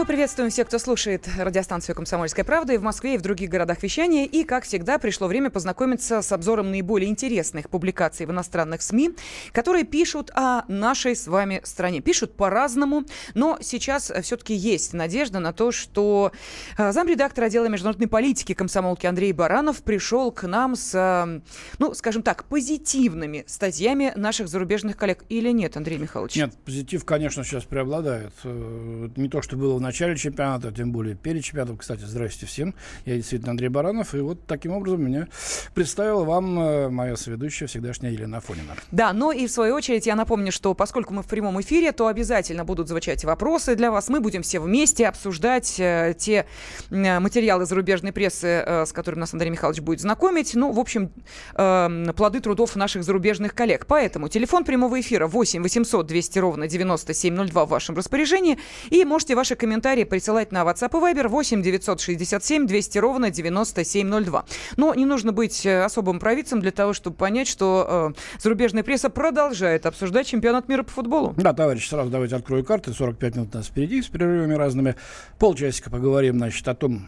Мы приветствуем всех, кто слушает радиостанцию «Комсомольская правда» и в Москве, и в других городах вещания. И, как всегда, пришло время познакомиться с обзором наиболее интересных публикаций в иностранных СМИ, которые пишут о нашей с вами стране. Пишут по-разному, но сейчас все-таки есть надежда на то, что э, замредактор отдела международной политики комсомолки Андрей Баранов пришел к нам с, э, ну, скажем так, позитивными статьями наших зарубежных коллег. Или нет, Андрей Михайлович? Нет, позитив, конечно, сейчас преобладает. Э, не то, что было в начале чемпионата, тем более перед чемпионатом. Кстати, здрасте всем. Я действительно Андрей Баранов. И вот таким образом меня представила вам э, моя соведущая, всегдашняя Елена Афонина. Да, но и в свою очередь я напомню, что поскольку мы в прямом эфире, то обязательно будут звучать вопросы для вас. Мы будем все вместе обсуждать э, те э, материалы зарубежной прессы, с которыми нас Андрей Михайлович будет знакомить. Ну, в общем, э, плоды трудов наших зарубежных коллег. Поэтому телефон прямого эфира 8 800 200 ровно 9702 в вашем распоряжении. И можете ваши комментарии комментарии присылать на WhatsApp и Viber 8 967 200 ровно 9702. Но не нужно быть э, особым провидцем для того, чтобы понять, что э, зарубежная пресса продолжает обсуждать чемпионат мира по футболу. Да, товарищи, сразу давайте открою карты. 45 минут у нас впереди с перерывами разными. Полчасика поговорим, значит, о том,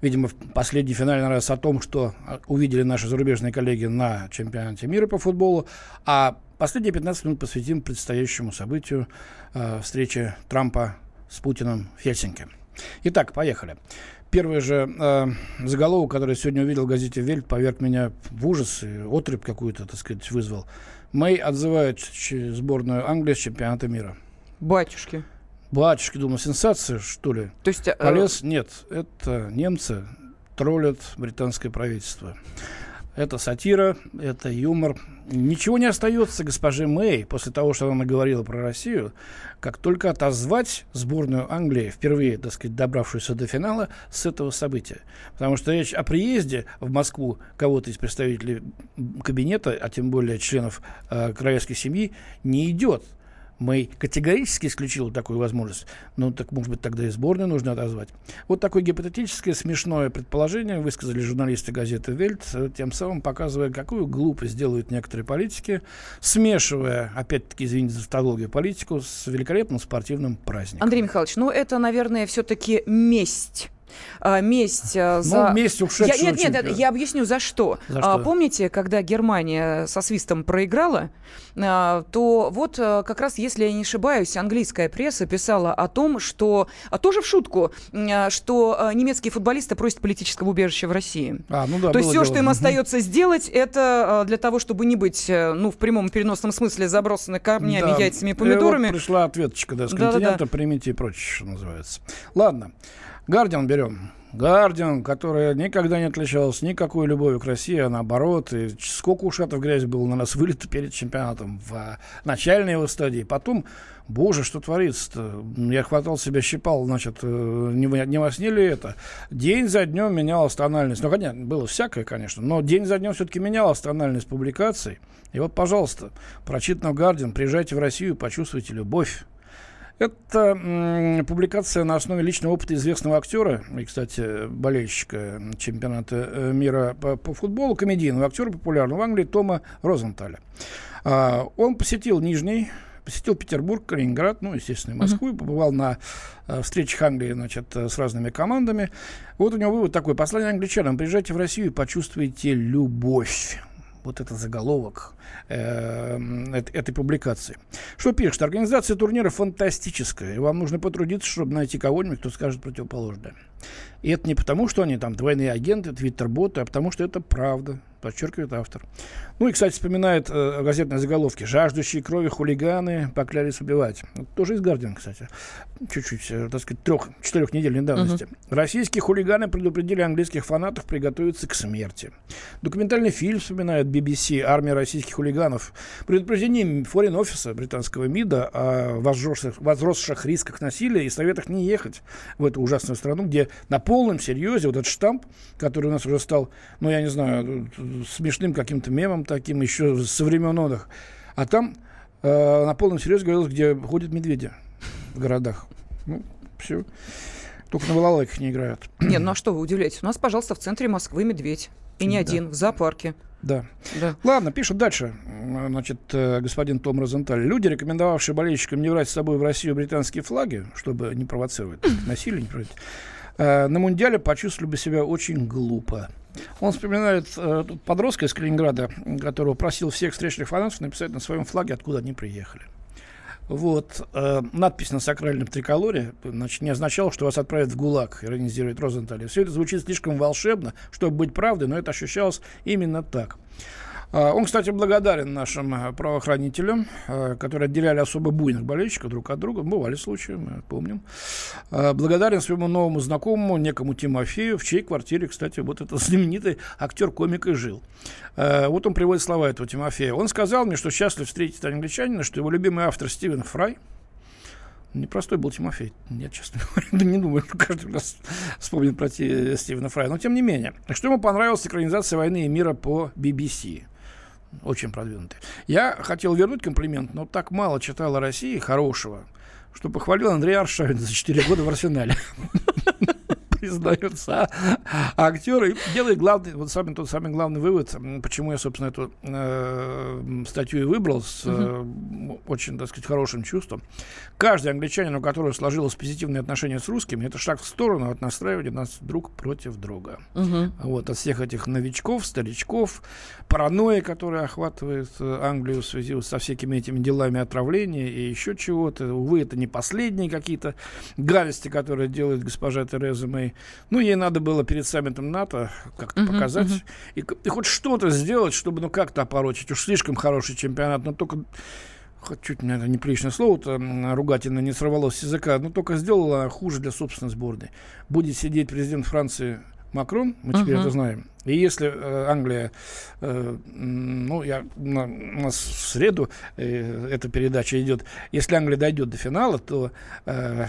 видимо, в последний финальный раз о том, что э, увидели наши зарубежные коллеги на чемпионате мира по футболу. А последние 15 минут посвятим предстоящему событию э, встречи Трампа с Путиным в Хельсинки. Итак, поехали. Первый же э, заголовок, который я сегодня увидел в газете «Вельт», поверг меня в ужас и отрыв какую-то, так сказать, вызвал. Мэй отзывает сборную Англии с чемпионата мира. Батюшки. Батюшки, думаю, сенсация, что ли? То есть... Э... Полез? Нет, это немцы троллят британское правительство. Это сатира, это юмор. Ничего не остается госпоже Мэй после того, что она наговорила про Россию, как только отозвать сборную Англии, впервые, так сказать, добравшуюся до финала, с этого события. Потому что речь о приезде в Москву кого-то из представителей кабинета, а тем более членов э, королевской семьи, не идет. Мэй категорически исключил такую возможность. Ну, так, может быть, тогда и сборную нужно отозвать. Вот такое гипотетическое смешное предположение высказали журналисты газеты «Вельт», тем самым показывая, какую глупость делают некоторые политики, смешивая, опять-таки, извините за тавтологию, политику с великолепным спортивным праздником. Андрей Михайлович, ну это, наверное, все-таки месть а, месть а, за... Ну, месть ушедшего я, Нет, нет, я объясню, за что. За что? А, помните, когда Германия со свистом проиграла, а, то вот а, как раз, если я не ошибаюсь, английская пресса писала о том, что, а тоже в шутку, а, что а, немецкие футболисты просят политического убежища в России. А, ну да, то есть все, дело. что им остается сделать, это а, для того, чтобы не быть, э, ну, в прямом переносном смысле забросаны камнями, да. яйцами и помидорами. И вот пришла ответочка да, с континента, примите и прочее, что называется. Ладно. Гардиан берем. Гардиан, которая никогда не отличалась никакой любовью к России, а наоборот. И сколько ушатов грязи было на нас вылито перед чемпионатом в а, начальной его стадии. Потом, боже, что творится-то? Я хватал себя, щипал, значит, э, не, не во сне ли это? День за днем менялась тональность. Ну, конечно, было всякое, конечно, но день за днем все-таки менялась тональность публикаций. И вот, пожалуйста, прочитано в Гардиан, приезжайте в Россию, почувствуйте любовь. Это публикация на основе личного опыта известного актера, и, кстати, болельщика чемпионата э, мира по, по футболу, комедийного актера популярного в Англии Тома Розенталя. А, он посетил Нижний, посетил Петербург, Калининград, ну, естественно, и Москву, и побывал на э, встречах Англии, значит, э, с разными командами. Вот у него вывод такой. Послание англичанам. Приезжайте в Россию и почувствуйте любовь вот это заголовок э, эт- этой публикации. Что пишет? Организация турнира фантастическая, и вам нужно потрудиться, чтобы найти кого-нибудь, кто скажет противоположное. И это не потому, что они там двойные агенты, твиттер-боты, а потому что это правда, подчеркивает автор. Ну и, кстати, вспоминает э, газетные заголовки. «Жаждущие крови хулиганы поклялись убивать». Это тоже из «Гардиан», кстати. Чуть-чуть, э, так сказать, трех, четырех недель давности. Российские хулиганы предупредили английских фанатов приготовиться к смерти. Документальный фильм вспоминает BBC «Армия российских хулиганов». Предупреждение форин-офиса британского МИДа о возросших, возросших рисках насилия и советах не ехать в эту ужасную страну, где на полном серьезе вот этот штамп, который у нас уже стал, ну, я не знаю, смешным каким-то мемом таким еще со времен отдых. А там э, на полном серьезе говорилось, где ходят медведи в городах. Ну, все. Только на балалайках не играют. Нет, ну а что вы удивляетесь? У нас, пожалуйста, в центре Москвы медведь. И не Да. один, в зоопарке. Да. да. Ладно, пишет дальше. Значит, э, господин Том Розенталь. Люди, рекомендовавшие болельщикам не брать с собой в Россию британские флаги, чтобы не провоцировать насилие, не проводить, э, на Мундиале почувствовали бы себя очень глупо. Он вспоминает э, подростка из Калининграда, которого просил всех встречных фанатов написать на своем флаге, откуда они приехали. Вот, э, надпись на сакральном триколоре значит, не означала, что вас отправят в ГУЛАГ, иронизирует Розенталь. Все это звучит слишком волшебно, чтобы быть правдой, но это ощущалось именно так. А, он, кстати, благодарен нашим э, правоохранителям, э, которые отделяли особо буйных болельщиков друг от друга. Бывали случаи, мы помним. А, благодарен своему новому знакомому, некому Тимофею, в чьей квартире, кстати, вот этот знаменитый актер-комик и жил. А, вот он приводит слова этого Тимофея. Он сказал мне, что счастлив встретить англичанина, что его любимый автор Стивен Фрай, Непростой был Тимофей. Я, честно говоря, не думаю, что каждый раз вспомнит про Стивена Фрая. Но тем не менее. Что ему понравилась экранизация «Войны и мира» по BBC очень продвинутый. Я хотел вернуть комплимент, но так мало читал о России хорошего, что похвалил Андрей Аршавин за 4 года в «Арсенале». признается а актер и делает главный, вот самый тот самый главный вывод, почему я, собственно, эту э, статью и выбрал с э, очень, так сказать, хорошим чувством. Каждый англичанин, у которого сложилось позитивное отношение с русскими, это шаг в сторону от настраивания нас друг против друга. uh Вот, от всех этих новичков, старичков, паранойи, которая охватывает э, Англию в связи со всякими этими делами отравления и еще чего-то. Увы, это не последние какие-то гадости, которые делает госпожа Тереза Мэй ну, ей надо было перед саммитом НАТО как-то uh-huh, показать uh-huh. И, и хоть что-то сделать, чтобы, ну, как-то опорочить. Уж слишком хороший чемпионат, но только хоть чуть мне неприличное слово-то, ругательно не сорвалось с языка, но только сделала хуже для собственной сборной. Будет сидеть президент Франции Макрон, мы теперь uh-huh. это знаем. И если э, Англия, э, ну, я, на, у нас в среду э, эта передача идет, если Англия дойдет до финала, то э,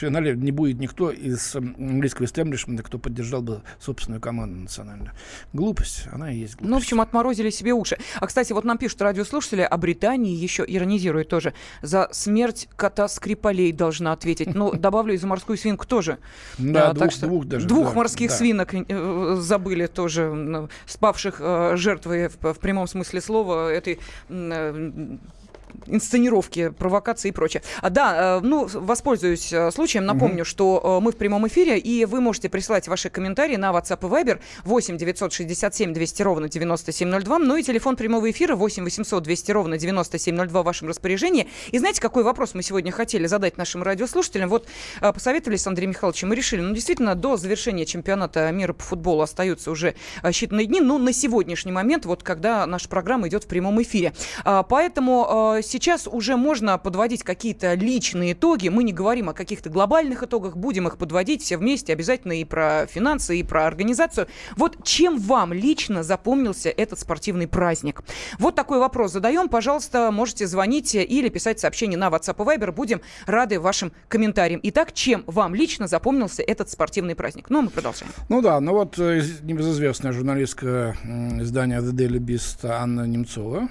финале не будет никто из английского истеблишмента, кто поддержал бы собственную команду национальную. Глупость, она и есть глупость. Ну, в общем, отморозили себе уши. А, кстати, вот нам пишут радиослушатели, о Британии еще иронизирует тоже. За смерть кота Скрипалей должна ответить. Ну, добавлю, и за морскую свинку тоже. Да, двух, двух даже. Двух морских свинок э, забыли тоже, спавших э, жертвой в прямом смысле слова этой э, инсценировки, провокации и прочее. А, да, э, ну, воспользуюсь э, случаем, напомню, угу. что э, мы в прямом эфире, и вы можете присылать ваши комментарии на WhatsApp и Viber 8 967 200 ровно 9702, ну и телефон прямого эфира 8 800 200 ровно 9702 в вашем распоряжении. И знаете, какой вопрос мы сегодня хотели задать нашим радиослушателям? Вот посоветовались с Андреем Михайловичем и решили, ну, действительно, до завершения чемпионата мира по футболу остаются уже считанные дни, но на сегодняшний момент, вот когда наша программа идет в прямом эфире. А, поэтому сейчас уже можно подводить какие-то личные итоги. Мы не говорим о каких-то глобальных итогах, будем их подводить все вместе, обязательно и про финансы, и про организацию. Вот чем вам лично запомнился этот спортивный праздник? Вот такой вопрос задаем. Пожалуйста, можете звонить или писать сообщение на WhatsApp и Viber. Будем рады вашим комментариям. Итак, чем вам лично запомнился этот спортивный праздник? Ну, а мы продолжаем. Ну да, ну вот э, небезызвестная журналистка издания The Daily Beast Анна Немцова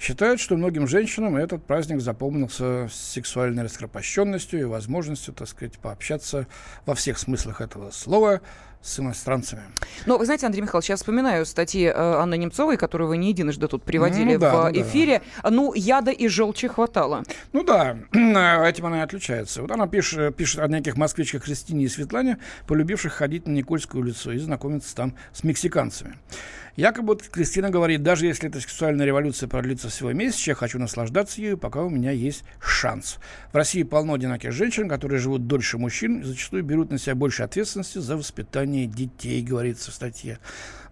Считают, что многим женщинам этот праздник запомнился сексуальной раскропощенностью и возможностью, так сказать, пообщаться во всех смыслах этого слова с иностранцами. Но вы знаете, Андрей Михайлович, я вспоминаю статьи э, Анны Немцовой, которую вы не единожды тут приводили ну, да, в ну, эфире. Да. Ну, яда и желчи хватало. Ну да, этим она и отличается. Вот она пишет, пишет о неких москвичках Кристине и Светлане, полюбивших ходить на Никольскую улицу и знакомиться там с мексиканцами. Якобы Кристина говорит, даже если эта сексуальная революция продлится всего месяц, я хочу наслаждаться ею, пока у меня есть шанс. В России полно одиноких женщин, которые живут дольше мужчин и зачастую берут на себя больше ответственности за воспитание детей, говорится в статье.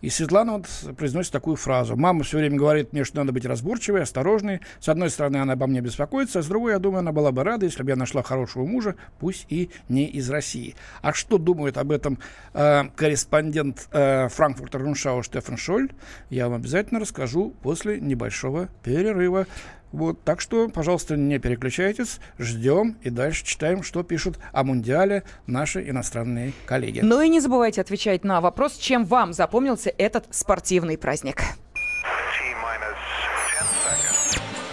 И Светлана вот произносит такую фразу. Мама все время говорит мне, что надо быть разборчивой, осторожной. С одной стороны, она обо мне беспокоится, а с другой, я думаю, она была бы рада, если бы я нашла хорошего мужа, пусть и не из России. А что думает об этом э, корреспондент э, Франкфурта Руншау Штефан Шоль, я вам обязательно расскажу после небольшого перерыва. Вот, так что, пожалуйста, не переключайтесь, ждем и дальше читаем, что пишут о Мундиале наши иностранные коллеги. Ну и не забывайте отвечать на вопрос, чем вам запомнился этот спортивный праздник.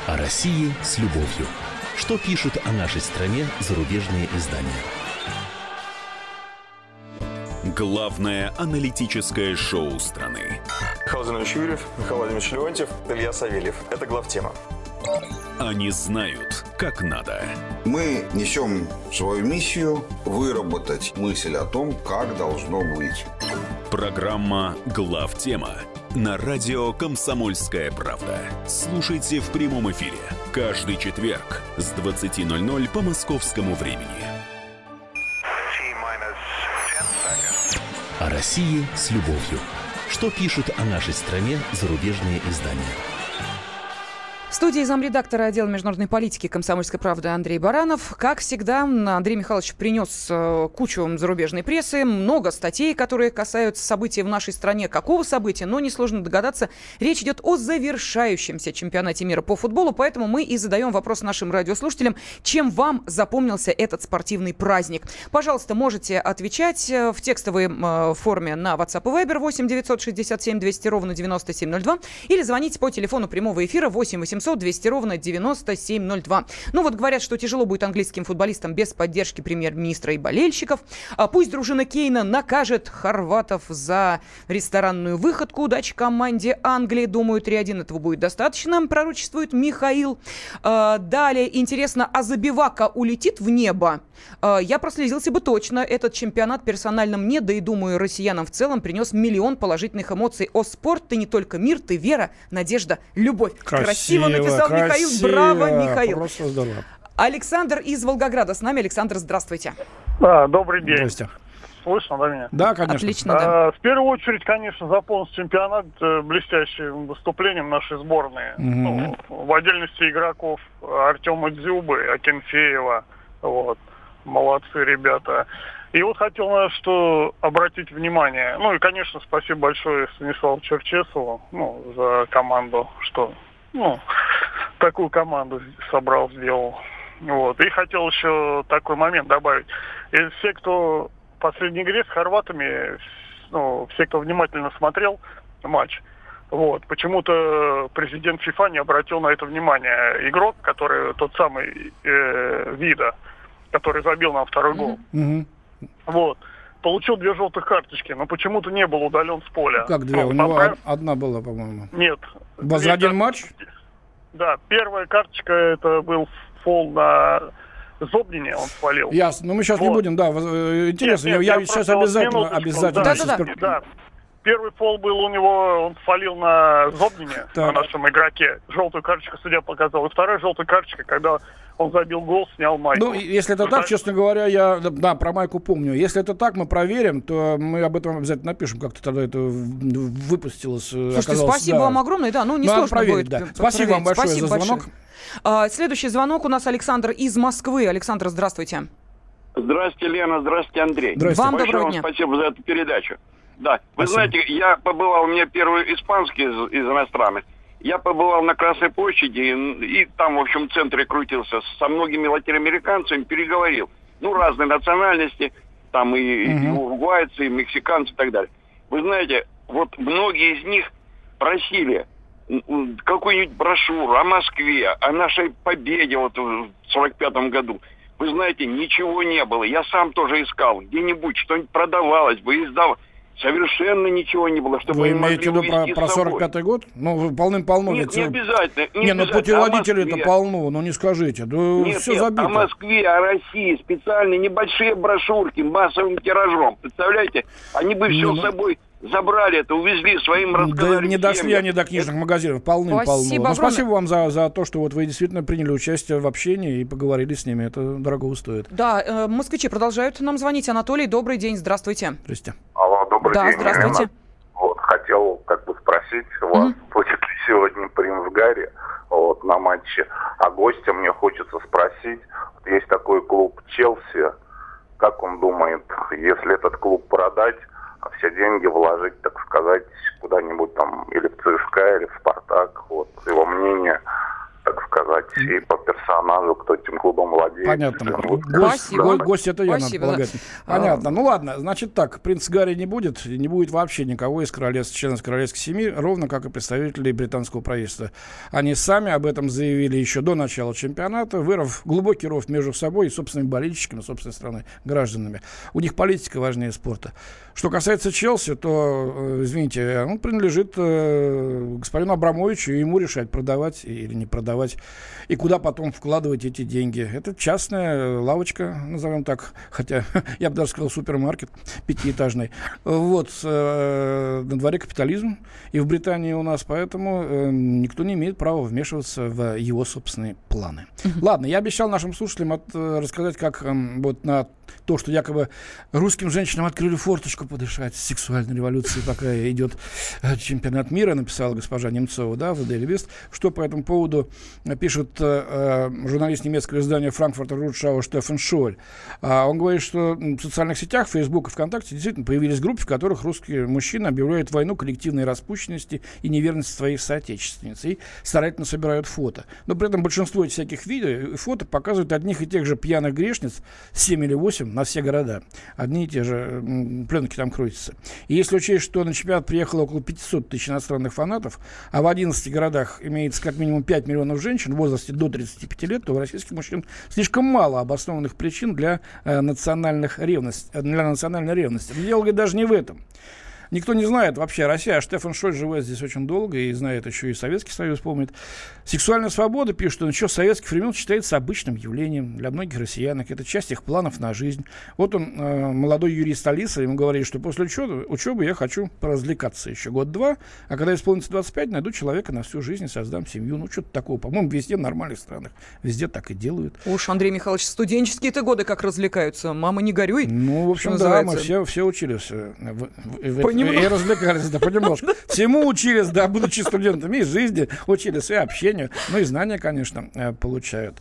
О России с любовью. Что пишут о нашей стране зарубежные издания? Главное аналитическое шоу страны. Владимирович Юрьев, Михаил Владимирович Леонтьев, Илья Савельев. Это главтема. Они знают, как надо. Мы несем свою миссию выработать мысль о том, как должно быть. Программа «Главтема» на радио «Комсомольская правда». Слушайте в прямом эфире каждый четверг с 20.00 по московскому времени. О России с любовью. Что пишут о нашей стране зарубежные издания? В студии замредактора отдела международной политики комсомольской правды Андрей Баранов. Как всегда, Андрей Михайлович принес э, кучу зарубежной прессы, много статей, которые касаются событий в нашей стране. Какого события? Но несложно догадаться, речь идет о завершающемся чемпионате мира по футболу, поэтому мы и задаем вопрос нашим радиослушателям, чем вам запомнился этот спортивный праздник. Пожалуйста, можете отвечать э, в текстовой э, форме на WhatsApp и Viber 8 967 200 ровно 9702 или звоните по телефону прямого эфира 8 800 800 200 ровно 9702. Ну вот говорят, что тяжело будет английским футболистам без поддержки премьер-министра и болельщиков. А пусть дружина Кейна накажет хорватов за ресторанную выходку. Удачи команде Англии. Думаю, 3-1 этого будет достаточно, пророчествует Михаил. А, далее, интересно, а Забивака улетит в небо? А, я прослезился бы точно. Этот чемпионат персонально мне, да и думаю, россиянам в целом принес миллион положительных эмоций. О, спорт, ты не только мир, ты вера, надежда, любовь. Красиво, Красиво написал красиво. Михаил. Браво, Михаил. Просто здорово. Александр из Волгограда с нами. Александр, здравствуйте. Да, добрый день. Здрасте. Слышно, да, меня? Да, конечно. Отлично, да. А, в первую очередь, конечно, запомнился чемпионат э, блестящим выступлением нашей сборной. Мгм. Ну, в отдельности игроков Артема Дзюбы, Акинфеева. Вот. Молодцы ребята. И вот хотел на что обратить внимание. Ну и, конечно, спасибо большое Станиславу Черчесову ну, за команду, что ну, такую команду собрал, сделал. Вот. И хотел еще такой момент добавить. И все, кто в последней игре с хорватами, ну, все, кто внимательно смотрел матч, вот, почему-то президент ФИФА не обратил на это внимание. Игрок, который тот самый э, Вида, который забил нам второй гол, Мгм. вот, получил две желтых карточки, но почему-то не был удален с поля. Как две? Ну, У него поправ- од- одна была, по-моему. Нет. За один кар- матч? Да, первая карточка это был фол на Зобнине, он свалил. Ясно. Ну, мы сейчас не Вот. будем, да. э, Интересно, Нет, нет, я, я сейчас обязательно, минуточку, обязательно. да, сейчас да, Да. Первый фол был у него, он свалил на Зобнине, Так. на нашем игроке. Желтую карточку судья показал. И вторая желтая карточка, когда он забил гол, снял майку. Ну, если это так, честно говоря, я, да, про Майку помню. Если это так, мы проверим, то мы об этом обязательно напишем, как-то тогда это выпустилось. э, Слушайте, спасибо да. вам огромное. Да, ну, Надо несложно проверить, будет. да. э, Спасибо вам проверить. большое Спасибо за звонок. большое. А, следующий звонок у нас Александр из Москвы. Александр, здравствуйте. Здравствуйте, Лена, здравствуйте, Андрей. Здрасте. Вам Большое доброго вам дня. спасибо за эту передачу. Да, вы Спасибо. знаете, я побывал, у меня первый испанский из, из иностранных. Я побывал на Красной площади и, и там, в общем, в центре крутился со многими латиноамериканцами, переговорил. Ну, разные национальности, там и, и Мгм. уругвайцы, и мексиканцы и так далее. Вы знаете, вот многие из них просили какую-нибудь брошюру о Москве, о нашей победе вот в 45 году. Вы знаете, ничего не было. Я сам тоже искал. Где-нибудь что-нибудь продавалось бы, издал. Совершенно ничего не было, чтобы Вы имеете в виду про, про с собой. 45-й год? Ну, полным-полно. Нет, ведь, не обязательно. Не, Не, ну обязательно. путеводителей-то О Москве. полно, ну не скажите. Да Нет, все нет, забито. о Москве, о России, специальные небольшие брошюрки массовым тиражом. Представляете? Они бы все Ну, с собой забрали это, увезли своим Да рассказали не дошли они до книжных магазинов, полным-полно. Спасибо Ну, огромное. спасибо вам за, за то, что вот вы действительно приняли участие в общении и поговорили с ними. Это дорого стоит. Да, э, москвичи продолжают нам звонить. Анатолий, добрый день, здравствуйте. Здрасте. Алло, добрый да, день. здравствуйте. Елена. Вот, хотел как бы спросить у вас, будет ли сегодня принц Гарри вот, на матче, а гостя мне хочется спросить, вот есть такой клуб Челси, как он думает, если этот клуб продать, все деньги вложить, так сказать, куда-нибудь там или в ЦСКА, или в Спартак, вот его мнение, так сказать, и по персонажу, кто этим клубом владеет. Понятно. Гость, Спасибо. го- гость это я, Спасибо, надо да. полагать. Понятно. Ну ладно, значит так, принц Гарри не будет, и не будет вообще никого из королевств, членов королевской семьи, ровно как и представителей британского правительства. Они сами об этом заявили еще до начала чемпионата, вырыв глубокий ров между собой и собственными болельщиками, собственной страны, гражданами. У них политика важнее спорта. Что касается Челси, то, э, извините, он принадлежит э, господину Абрамовичу, и ему решать, продавать или не продавать, и куда потом вкладывать эти деньги. Это частная лавочка, назовем так, хотя я бы даже сказал супермаркет пятиэтажный. Вот, э, на дворе капитализм, и в Британии у нас, поэтому э, никто не имеет права вмешиваться в его собственные планы. Ладно, я обещал нашим слушателям от- э, рассказать, как эм, вот на то, что якобы русским женщинам открыли форточку подышать с сексуальной революцией, пока идет э, чемпионат мира, написала госпожа Немцова, да, в Daily West. Что по этому поводу э, пишет э, э, журналист немецкого издания Франкфурта Рудшау Штефан Шоль. А, он говорит, что в социальных сетях, Facebook и ВКонтакте действительно появились группы, в которых русские мужчины объявляют войну коллективной распущенности и неверности своих соотечественниц и старательно собирают фото. Но при этом большинство этих всяких видео и фото показывают одних и тех же пьяных грешниц 7 или 8 на все города. Одни и те же м, пленки там крутятся. И если учесть, что на чемпионат приехало около 500 тысяч иностранных фанатов, а в 11 городах имеется как минимум 5 миллионов женщин в возрасте до 35 лет, то у российских мужчин слишком мало обоснованных причин для э, национальных ревности, для национальной ревности. Но дело говорит, даже не в этом. Никто не знает вообще Россия, а Штефан Шоль живет здесь очень долго и знает еще и Советский Союз, помнит. Сексуальная свобода, пишет, что еще с советских времен считается обычным явлением для многих россиянок. Это часть их планов на жизнь. Вот он, э, молодой юрист Алиса, ему говорит, что после учебы, учебы я хочу поразвлекаться еще год-два, а когда исполнится 25, найду человека на всю жизнь и создам семью. Ну, что-то такого. По-моему, везде в нормальных странах. Везде так и делают. Уж, Андрей Михайлович, студенческие-то годы как развлекаются. Мама, не горюй. Ну, в общем, да, мы все, все учились э, в- в- в-. И развлекались, да, понемножку. Всему учились, да, будучи студентами, и жизни учились, и общению, ну и знания, конечно, э, получают.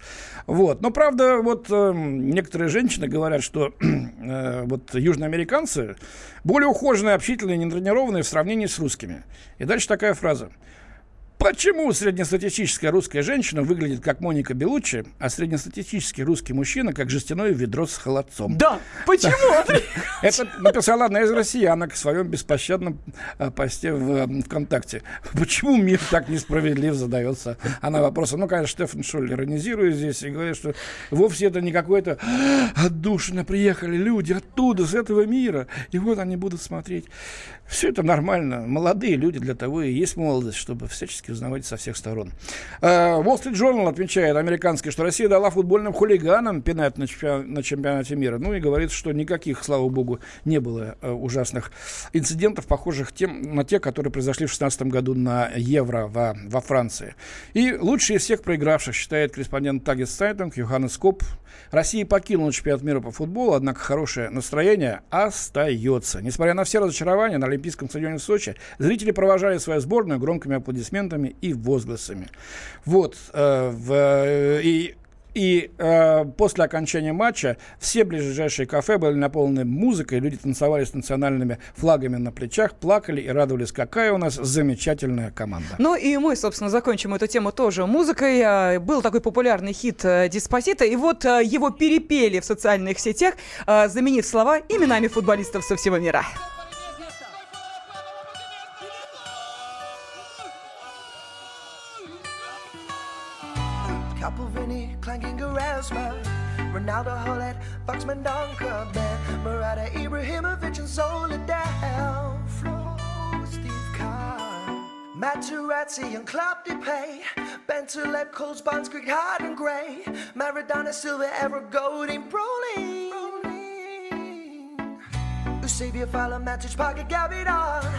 Вот, но правда, вот э, некоторые женщины говорят, что э, вот южноамериканцы более ухоженные, общительные, нетренированные в сравнении с русскими. И дальше такая фраза. Почему среднестатистическая русская женщина выглядит как Моника Белуччи, а среднестатистический русский мужчина как жестяное ведро с холодцом? Да, почему? Это написала одна из россиянок в своем беспощадном э, посте в э, ВКонтакте. Почему мир так несправедлив, задается она вопросом. Ну, конечно, Штефан Шоль иронизирует здесь и говорит, что вовсе это не какой-то отдушина приехали люди оттуда, с этого мира, и вот они будут смотреть. Все это нормально. Молодые люди для того и есть молодость, чтобы всячески узнавать со всех сторон. Э, Wall Street Journal отмечает, американский, что Россия дала футбольным хулиганам пенальти на, чемпион- на чемпионате мира. Ну и говорит, что никаких, слава богу, не было э, ужасных инцидентов, похожих тем, на те, которые произошли в 2016 году на Евро во, во Франции. И лучший из всех проигравших, считает корреспондент Тагис Сайтинг Йоханнес Коп. Россия покинула чемпионат мира по футболу, однако хорошее настроение остается. Несмотря на все разочарования на Олимпийском стадионе в Сочи, зрители провожали свою сборную громкими аплодисментами и возгласами. Вот. э, в, э, и и э, после окончания матча все ближайшие кафе были наполнены музыкой, люди танцевали с национальными флагами на плечах, плакали и радовались, какая у нас замечательная команда. Ну и мы, собственно, закончим эту тему тоже музыкой. А, Был такой популярный хит э, «Диспосита», и вот э, его перепели в социальных сетях, заменив слова именами футболистов со всего мира. Ronaldo Hollet, Foxman Donker, Ben, Murata Ibrahimovic and Soledad, Flo, Steve Carr, Materazzi and Klopp Depay, Bentaleb, Coles, Greg Hard and Gray, Maradona, Silva, Ever, Golding, Brolin, Eusebio, Fowler, Matic, Parker, Gavidon,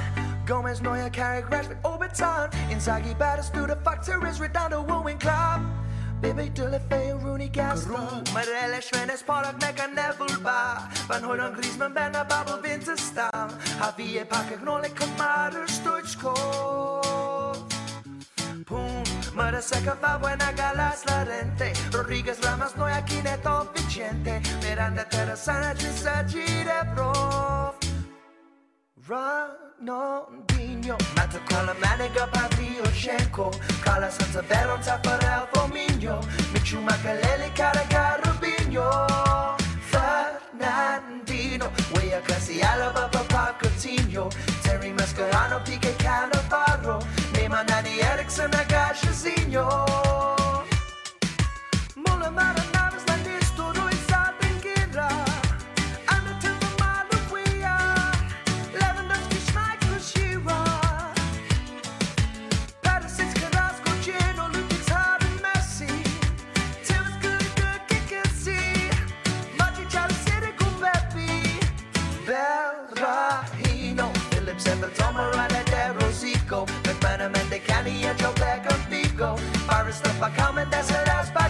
Gomez, Neuer, Carrick, Rashford, Overton, Inzaghi, Battistuta, Factories, Redondo, Wooing Bébétől a fején Rooney gáztak Már elesven ez paragnak a Neville-ba Van hogyan Griezmann benne a Bubble Winterstam Ha vie pakak nolik a Máros Tocskov Pum, Maraseca va buena galas la rente Rodriguez Ramos no hay aquí neto Vicente. Miranda Terrazana Gisagire Prof Ronaldinho Mata kolla männiga Pavlyuchenko Kallas han Taveron, Taffarel, Fominho Michu Makaleli, Carragher, Rubinho Fernandino Weya Classy, Alaba, Papa, Coutinho Terry Mascherano, Pique, Cannavaro. Neymar, Nani, Eriksson, Agash, Zinho Mulla,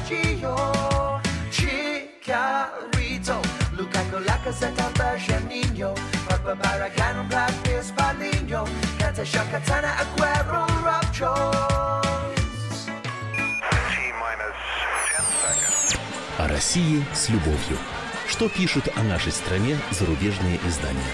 a Las Baggio Chicarito Lukaku Lacazette Bergenino Papa Barragano Black Pierce Palinho Kanta Shakatana Aguero Rob Jones О России с любовью. Что пишут о нашей стране зарубежные издания?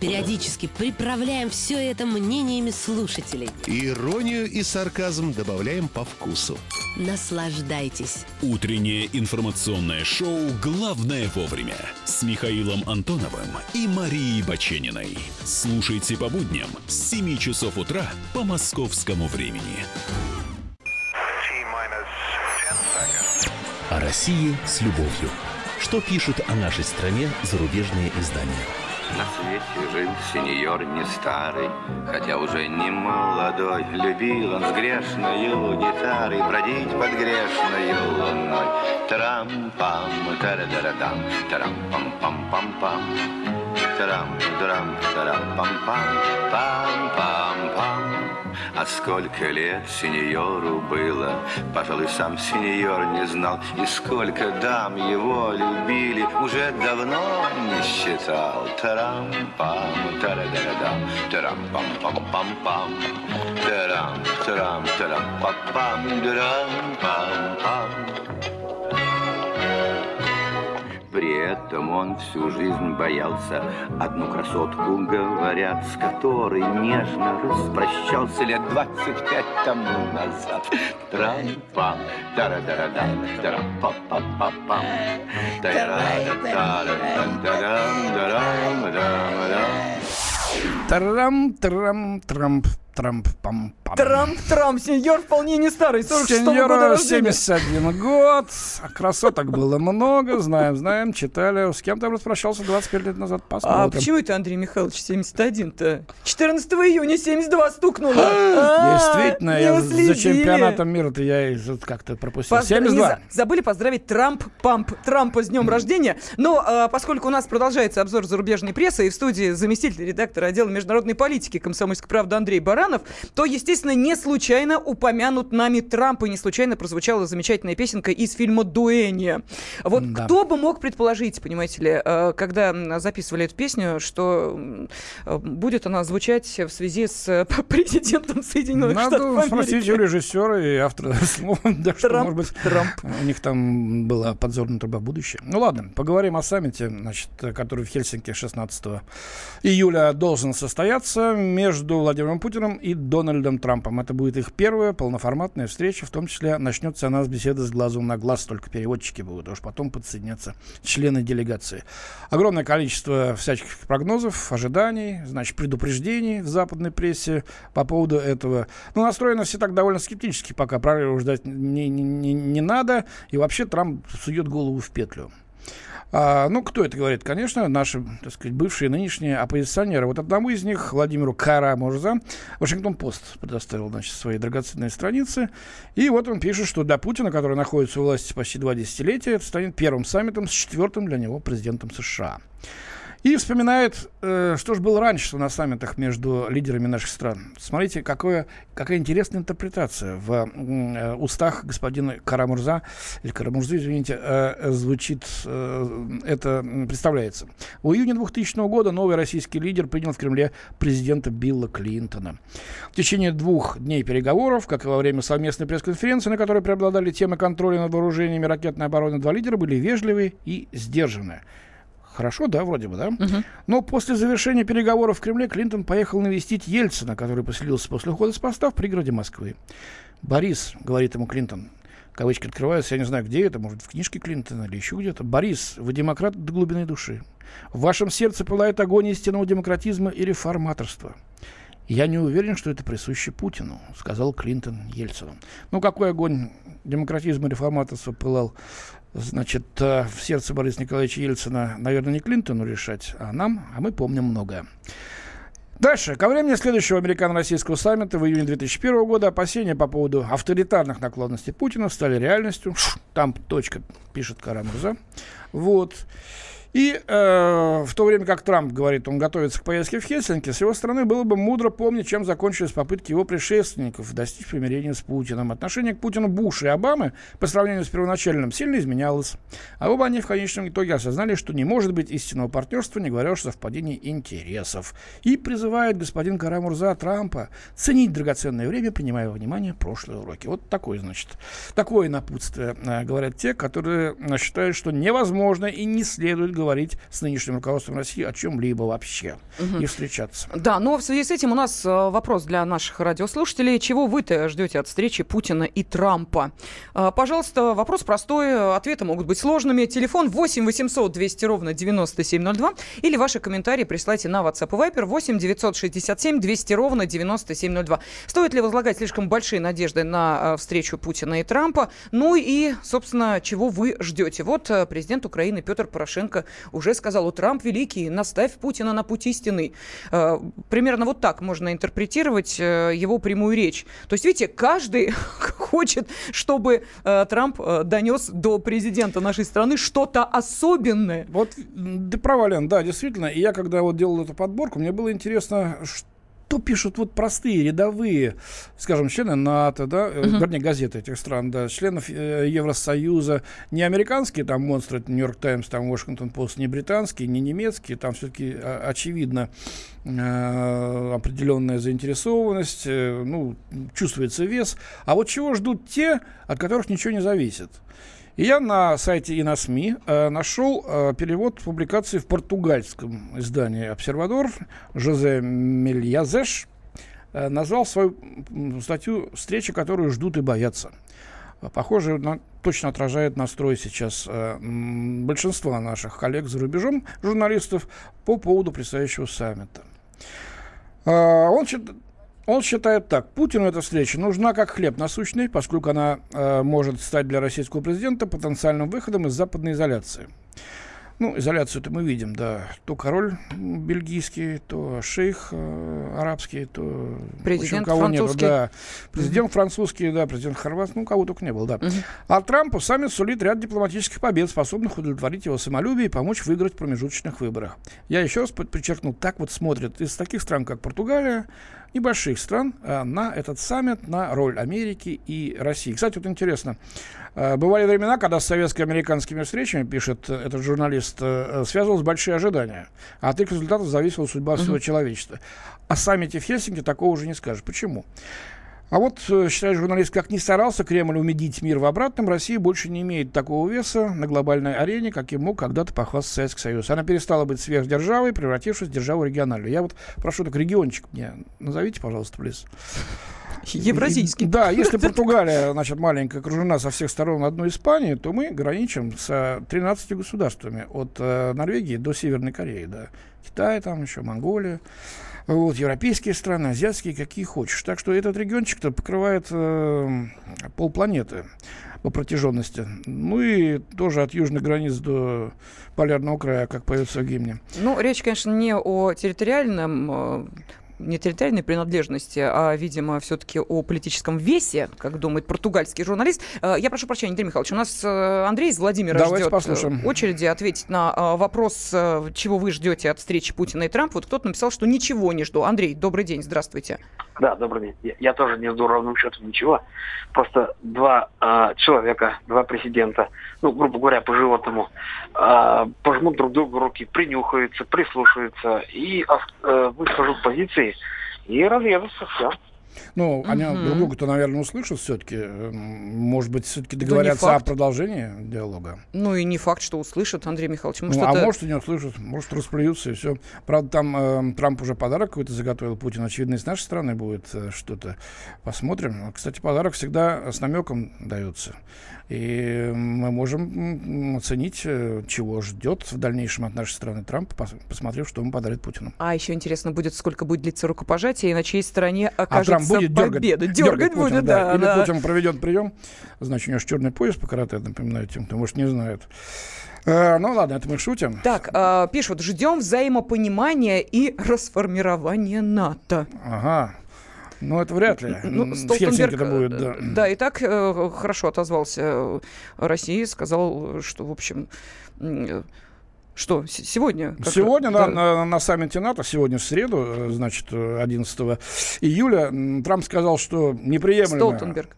Периодически приправляем все это мнениями слушателей. Иронию и сарказм добавляем по вкусу. Наслаждайтесь. Утреннее информационное шоу «Главное вовремя» с Михаилом Антоновым и Марией Бачениной. Слушайте по будням с 7 часов утра по московскому времени. О России с любовью. Что пишут о нашей стране зарубежные издания? На свете жил сеньор не старый, хотя уже не молодой. Любил он с грешною гитарой бродить под грешною луной. Трам-пам, тара-дара-дам, тарам-пам-пам-пам-пам. Тарам-тарам, тарам-пам-пам, пам-пам-пам. А сколько лет сеньору было, пожалуй, сам сеньор не знал. И сколько дам его любили, уже давно не считал. Тарам-пам, тара-дара-дам, тарам-пам-пам-пам-пам. Тарам-тарам, тарам-пам-пам, тарам-пам-пам. При этом он всю жизнь боялся. Одну красотку, говорят, с которой нежно распрощался Лет двадцать пять тому назад. Трам-пам, тара-дара-дам, тарам-пам-пам-пам-пам Тара-дара-дам-дарам-дарам-дарам Трам, трам, трамп, трамп, пам, пам. Трамп-трамп, сеньор вполне не старый, 46 года Сеньора рождения. 71 год, а красоток было много, знаем, знаем, читали. С кем там распрощался 25 лет назад, посмотрим. А почему это Андрей Михайлович 71-то? 14 июня 72 стукнуло. А, Действительно, я за чемпионатом мира-то я как-то пропустил. Поздра- 72. не за- Забыли поздравить Трамп, Памп, Трампа с днем рождения. Но а, поскольку у нас продолжается обзор зарубежной прессы, и в студии заместитель редактора отдела международной политики комсомольской правды Андрей Баранов, то, естественно, не случайно упомянут нами Трамп, и не случайно прозвучала замечательная песенка из фильма «Дуэния». Вот Да. кто бы мог предположить, понимаете ли, э, когда записывали эту песню, что будет она звучать в связи с э, президентом Соединенных Надо Штатов спросить Америки? у режиссера и автора слова, да, что, Трамп, может быть, у них там была подзорная труба будущее. Ну ладно, поговорим о саммите, значит, который в Хельсинки 16 июля должен состояться между Владимиром Путиным и Дональдом Трампом. Это будет их первая полноформатная встреча, в том числе начнется она с беседы с глазу на глаз, только переводчики будут, а уж потом подсоединятся члены делегации. Огромное количество всяких прогнозов, ожиданий, значит, предупреждений в западной прессе по поводу этого. Ну, настроены все так довольно скептически, пока прорыва ждать не, не, не, не надо, и вообще Трамп сует голову в петлю. А, ну, кто это говорит? Конечно, наши, так сказать, бывшие нынешние оппозиционеры. Вот одному из них, Владимиру Карамурза, Вашингтон Пост предоставил, значит, свои драгоценные страницы. И вот он пишет, что для Путина, который находится у власти почти два десятилетия, это станет первым саммитом с четвертым для него президентом США. И вспоминает, э, что же было раньше на саммитах между лидерами наших стран. Смотрите, какое, какая интересная интерпретация в э, устах господина Карамурза, или Карамурзы, извините, э, звучит, э, это представляется. В июне 2000 года новый российский лидер принял в Кремле президента Билла Клинтона. В течение двух дней переговоров, как и во время совместной пресс-конференции, на которой преобладали темы контроля над вооружениями ракетной обороны, два лидера были вежливые и сдержанные. Хорошо, да, вроде бы, да? Угу. Но после завершения переговоров в Кремле Клинтон поехал навестить Ельцина, который поселился после ухода с поста в пригороде Москвы. «Борис», — говорит ему Клинтон, кавычки открываются, я не знаю, где это, может, в книжке Клинтона или еще где-то. «Борис, вы демократ до глубины души. В вашем сердце пылает огонь истинного демократизма и реформаторства. Я не уверен, что это присуще Путину, сказал Клинтон Ельцину. Ну, какой огонь демократизма и реформаторства пылал значит, э, в сердце Бориса Николаевича Ельцина, наверное, не Клинтону решать, а нам, а мы помним многое. Дальше. Ко времени следующего американо-российского саммита в июне 2001 года опасения по поводу авторитарных наклонностей Путина стали реальностью. Там точка, пишет Карамурза. Вот. И э, в то время как Трамп говорит, он готовится к поездке в Хельсинки, с его стороны было бы мудро помнить, чем закончились попытки его предшественников достичь примирения с Путиным. Отношение к Путину Буша и Обамы по сравнению с первоначальным сильно изменялось. А оба они в конечном итоге осознали, что не может быть истинного партнерства, не говоря уж о совпадении интересов. И призывает господин Карамурза Трампа ценить драгоценное время, принимая во внимание прошлые уроки. Вот такой, значит, такое напутствие, э, говорят те, которые э, считают, что невозможно и не следует говорить с нынешним руководством России о чем-либо вообще угу. и встречаться. Да, но в связи с этим у нас э, вопрос для наших радиослушателей. Чего вы-то ждете от встречи Путина и Трампа? Э, пожалуйста, вопрос простой, ответы могут быть сложными. Телефон 8 800 200 ровно 9702 или ваши комментарии присылайте на WhatsApp и Viber 8 967 200 ровно 9702. Стоит ли возлагать слишком большие надежды на э, встречу Путина и Трампа? Ну и, собственно, чего вы ждете? Вот президент Украины Петр Порошенко уже сказал, у Трамп великий, наставь Путина на путь истины. Э, примерно вот так можно интерпретировать э, его прямую речь. То есть, видите, каждый хочет, чтобы э, Трамп донес до президента нашей страны что-то особенное. Вот, ты права, Лен, да, действительно. И я, когда вот делал эту подборку, мне было интересно, что что пишут вот простые, рядовые, скажем, члены НАТО, да, uh-huh. вернее, газеты этих стран, да, членов э, Евросоюза, не американские там монстры, Нью-Йорк Таймс, там Вашингтон Пост, не британские, не немецкие, там все-таки а, очевидно э, определенная заинтересованность, э, ну, чувствуется вес. А вот чего ждут те, от которых ничего не зависит? И я на сайте и на СМИ э, нашел э, перевод публикации в португальском издании «Обсервадор» Жозе Мельязеш э, назвал свою статью «Встречи, которую ждут и боятся». Похоже, на, точно отражает настрой сейчас э, большинства наших коллег за рубежом, журналистов, по поводу предстоящего саммита. Э, он он считает так. Путину эта встреча нужна как хлеб насущный, поскольку она э, может стать для российского президента потенциальным выходом из западной изоляции. Ну, изоляцию-то мы видим, да. То король бельгийский, то шейх э, арабский, то... Президент общем, кого французский. Нету, да. Президент mm-hmm. французский, да, президент хорватский, ну, кого только не было, да. Mm-hmm. А Трампу сами сулит ряд дипломатических побед, способных удовлетворить его самолюбие и помочь выиграть в промежуточных выборах. Я еще раз подчеркну, так вот смотрят из таких стран, как Португалия, небольших стран э, на этот саммит, на роль Америки и России. Кстати, вот интересно, э, бывали времена, когда с советско-американскими встречами, пишет э, этот журналист, связывалось большие ожидания, а от их результатов зависела судьба всего uh-huh. человечества. О саммите в Хельсинки такого уже не скажешь. Почему? А вот, э, считает журналист, как ни старался Кремль убедить мир в обратном, Россия больше не имеет такого веса на глобальной арене, как и мог когда-то похвастаться Советский Союз. Она перестала быть сверхдержавой, превратившись в державу региональную. Я вот прошу так региончик мне назовите, пожалуйста, плиз. Евразийский. Да, если Португалия, значит, маленькая, окружена со всех сторон одной Испании, то мы граничим с 13 государствами, от э, Норвегии до Северной Кореи, да. Китай там еще, Монголия. Вот, европейские страны, азиатские, какие хочешь. Так что этот региончик-то покрывает э, полпланеты по протяженности. Ну и тоже от южных границ до полярного края, как поется в гимне. Ну, речь, конечно, не о территориальном э, не территориальной принадлежности, а, видимо, все-таки о политическом весе, как думает португальский журналист. Э, я прошу прощения, Андрей Михайлович, у нас э, Андрей из Владимира Давайте ждет послушаем. очереди ответить на э, вопрос, э, чего вы ждете от встречи Путина и Трампа. Вот кто-то написал, что ничего не жду. Андрей, добрый день, здравствуйте. Да, добрый день. Я, я тоже не жду ровным счетом ничего. Просто два э, человека, два президента, ну, грубо говоря, по-животному, э, пожмут друг другу руки, принюхаются, прислушаются и э, выскажут позиции и разъедутся. Все. Ну, они Мгм. друг друга-то, наверное, услышат все-таки. Может быть, все-таки Да договорятся о факт. продолжении диалога. Ну и не факт, что услышат, Андрей Михайлович. Ну, Может, а это- может и не услышат, может расплюются и все. Правда, там э, Трамп уже подарок какой-то заготовил Путин. Очевидно, и с нашей стороны будет э, что-то. Посмотрим. Кстати, подарок всегда с намеком дается. И мы можем оценить, э, чего ждет в дальнейшем от нашей страны Трамп, пос- посмотрев, что ему подарит Путину. А еще интересно будет, сколько будет длиться рукопожатие и на чьей стороне А окажется Трамп будет дергать, победа. дергать Дергать Путина, будет, да. Или да. Путин проведет прием. Значит, у него же черный пояс по карате, напоминаю тем, кто, может, не знает. Э, ну ладно, это мы шутим. Так, а, пишут, ждем взаимопонимания и расформирования НАТО. Ага. Ну, это вряд ли. Ну, Столтенберг, это будет, да. э, да, и так э, хорошо отозвался э, России, сказал, что, в общем, э, что, сегодня? как- Сегодня да, на, на, на саммите НАТО, сегодня в среду, значит, э, 11 июля, Трамп сказал, что неприемлемо... Столтенберг.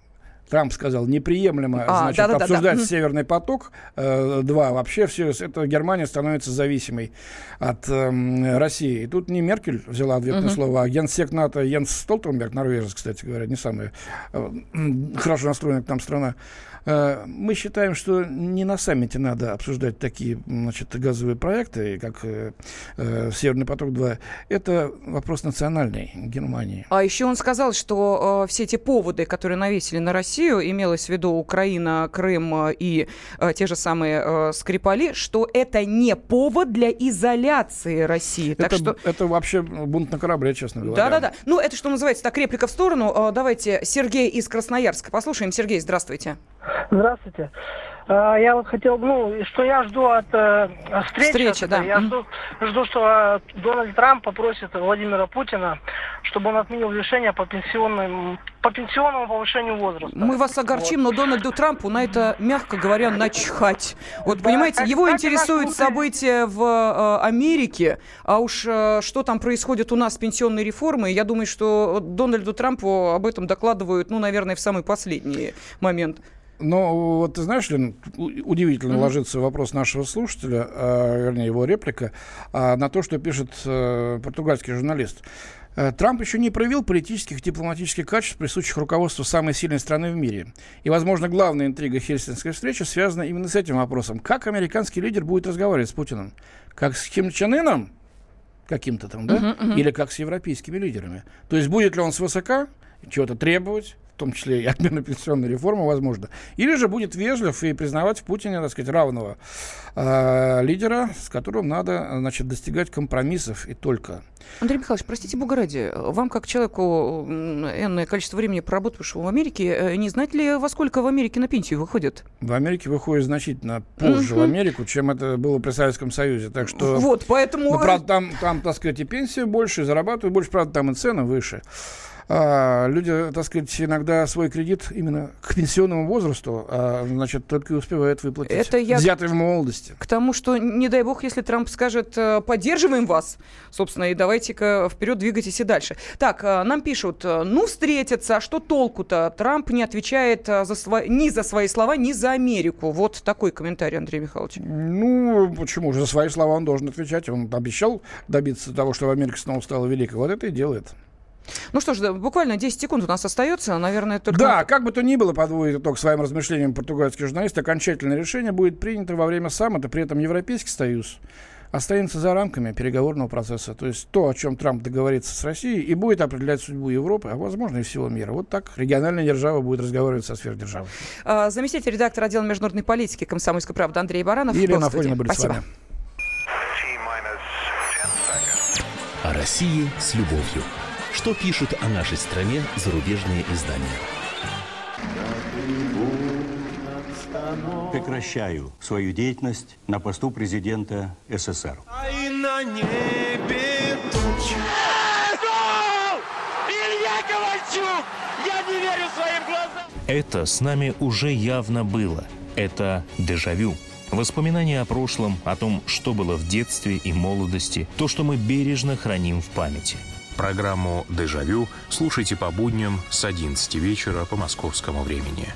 Трамп сказал, неприемлемо А, значит, да-да-да-да. обсуждать Мгм. Северный поток э, 2. Вообще все это Германия становится зависимой от эм, России. И тут не Меркель взяла ответное Мгм. слово, а генсек НАТО Йенс Столтенберг, норвежец, кстати говоря, не самая э, хорошо настроенная к нам страна. Э, Мы считаем, что не на саммите надо обсуждать такие значит, газовые проекты, как э, э, Северный поток-2. Это вопрос национальный Германии. А еще он сказал, что все эти поводы, которые навесили на Россию, имелось в виду Украина, Крым и те же самые Скрипали, что это не повод для изоляции России. Так это, что это вообще бунт на корабле, честно говоря. Да-да-да. Ну, это, что называется, так, реплика в сторону. Давайте Сергей из Красноярска послушаем. Сергей, здравствуйте. Здравствуйте. А, Я вот хотел, ну, что я жду от э, встречи. От да. Я жду, жду, что э, Дональд Трамп попросит Владимира Путина, чтобы он отменил решение по пенсионным, по пенсионному повышению возраста. Мы вас огорчим, но Дональду Трампу на это, мягко говоря, начхать. Вот, Да, понимаете, его интересуют внутренний- события в э, Америке, а уж э, что там происходит у нас с пенсионной реформой, я думаю, что Дональду Трампу об этом докладывают, ну, наверное, в самый последний момент. Но вот ты знаешь, Лен, удивительно Мгм. ложится вопрос нашего слушателя, а, вернее его реплика, а, на то, что пишет э, португальский журналист. Э, Трамп еще не проявил политических и дипломатических качеств, присущих руководству самой сильной страны в мире. И, возможно, главная интрига Хельсинской встречи связана именно с этим вопросом. Как американский лидер будет разговаривать с Путиным? Как с Ким Чен Ыном? Каким-то там, да? Мгм, мгм. Или как с европейскими лидерами? То есть будет ли он свысока чего-то требовать, том числе и отмены пенсионной реформы, возможно. Или же будет вежлив и признавать в Путине, так сказать, равного э, лидера, с которым надо, значит, достигать компромиссов и только. Андрей Михайлович, простите бога ради, вам, как человеку энное количество времени проработавшего в Америке, э, не знать ли, во сколько в Америке на пенсию выходят? В Америке выходит значительно позже в Мгм. Америку, чем это было при Советском Союзе. Так что... Вот, поэтому- Ну, правда, там, там, так сказать, и пенсия больше, и зарабатывают больше, правда, там и цены выше. А, люди, так сказать, иногда свой кредит именно к пенсионному возрасту, а, значит, только и успевают выплатить. Это я- Взятый в молодости. К тому, что, не дай бог, если Трамп скажет, э, поддерживаем вас, собственно, и давайте-ка вперед двигайтесь и дальше. Так, э, нам пишут, э, ну, встретятся, а что толку-то? Трамп не отвечает за сво- ни за свои слова, ни за Америку. Вот такой комментарий, Андрей Михайлович. Ну, почему же? За свои слова он должен отвечать. Он обещал добиться того, что Америка снова стала великой. Вот это и делает. Ну что ж, да, буквально 10 секунд у нас остается, наверное, только... Да, как бы то ни было, подводит итог своим размышлениям португальский журналист, окончательное решение будет принято во время саммита, при этом Европейский Союз останется за рамками переговорного процесса. То есть то, о чем Трамп договорится с Россией, и будет определять судьбу Европы, а возможно и всего мира. Вот так региональная держава будет разговаривать со сверхдержавой. А, Заместитель редактора отдела международной политики комсомольской правды Андрей Баранов. Елена в студии. Афонина были с Спасибо. вами. О России с любовью что пишут о нашей стране зарубежные издания. Прекращаю свою деятельность на посту президента СССР. И на небе. Илья Ковальчук! Я не верю своим глазам! Это с нами уже явно было. Это дежавю. Воспоминания о прошлом, о том, что было в детстве и молодости, то, что мы бережно храним в памяти – Программу «Дежавю» слушайте по будням с 11 вечера по московскому времени.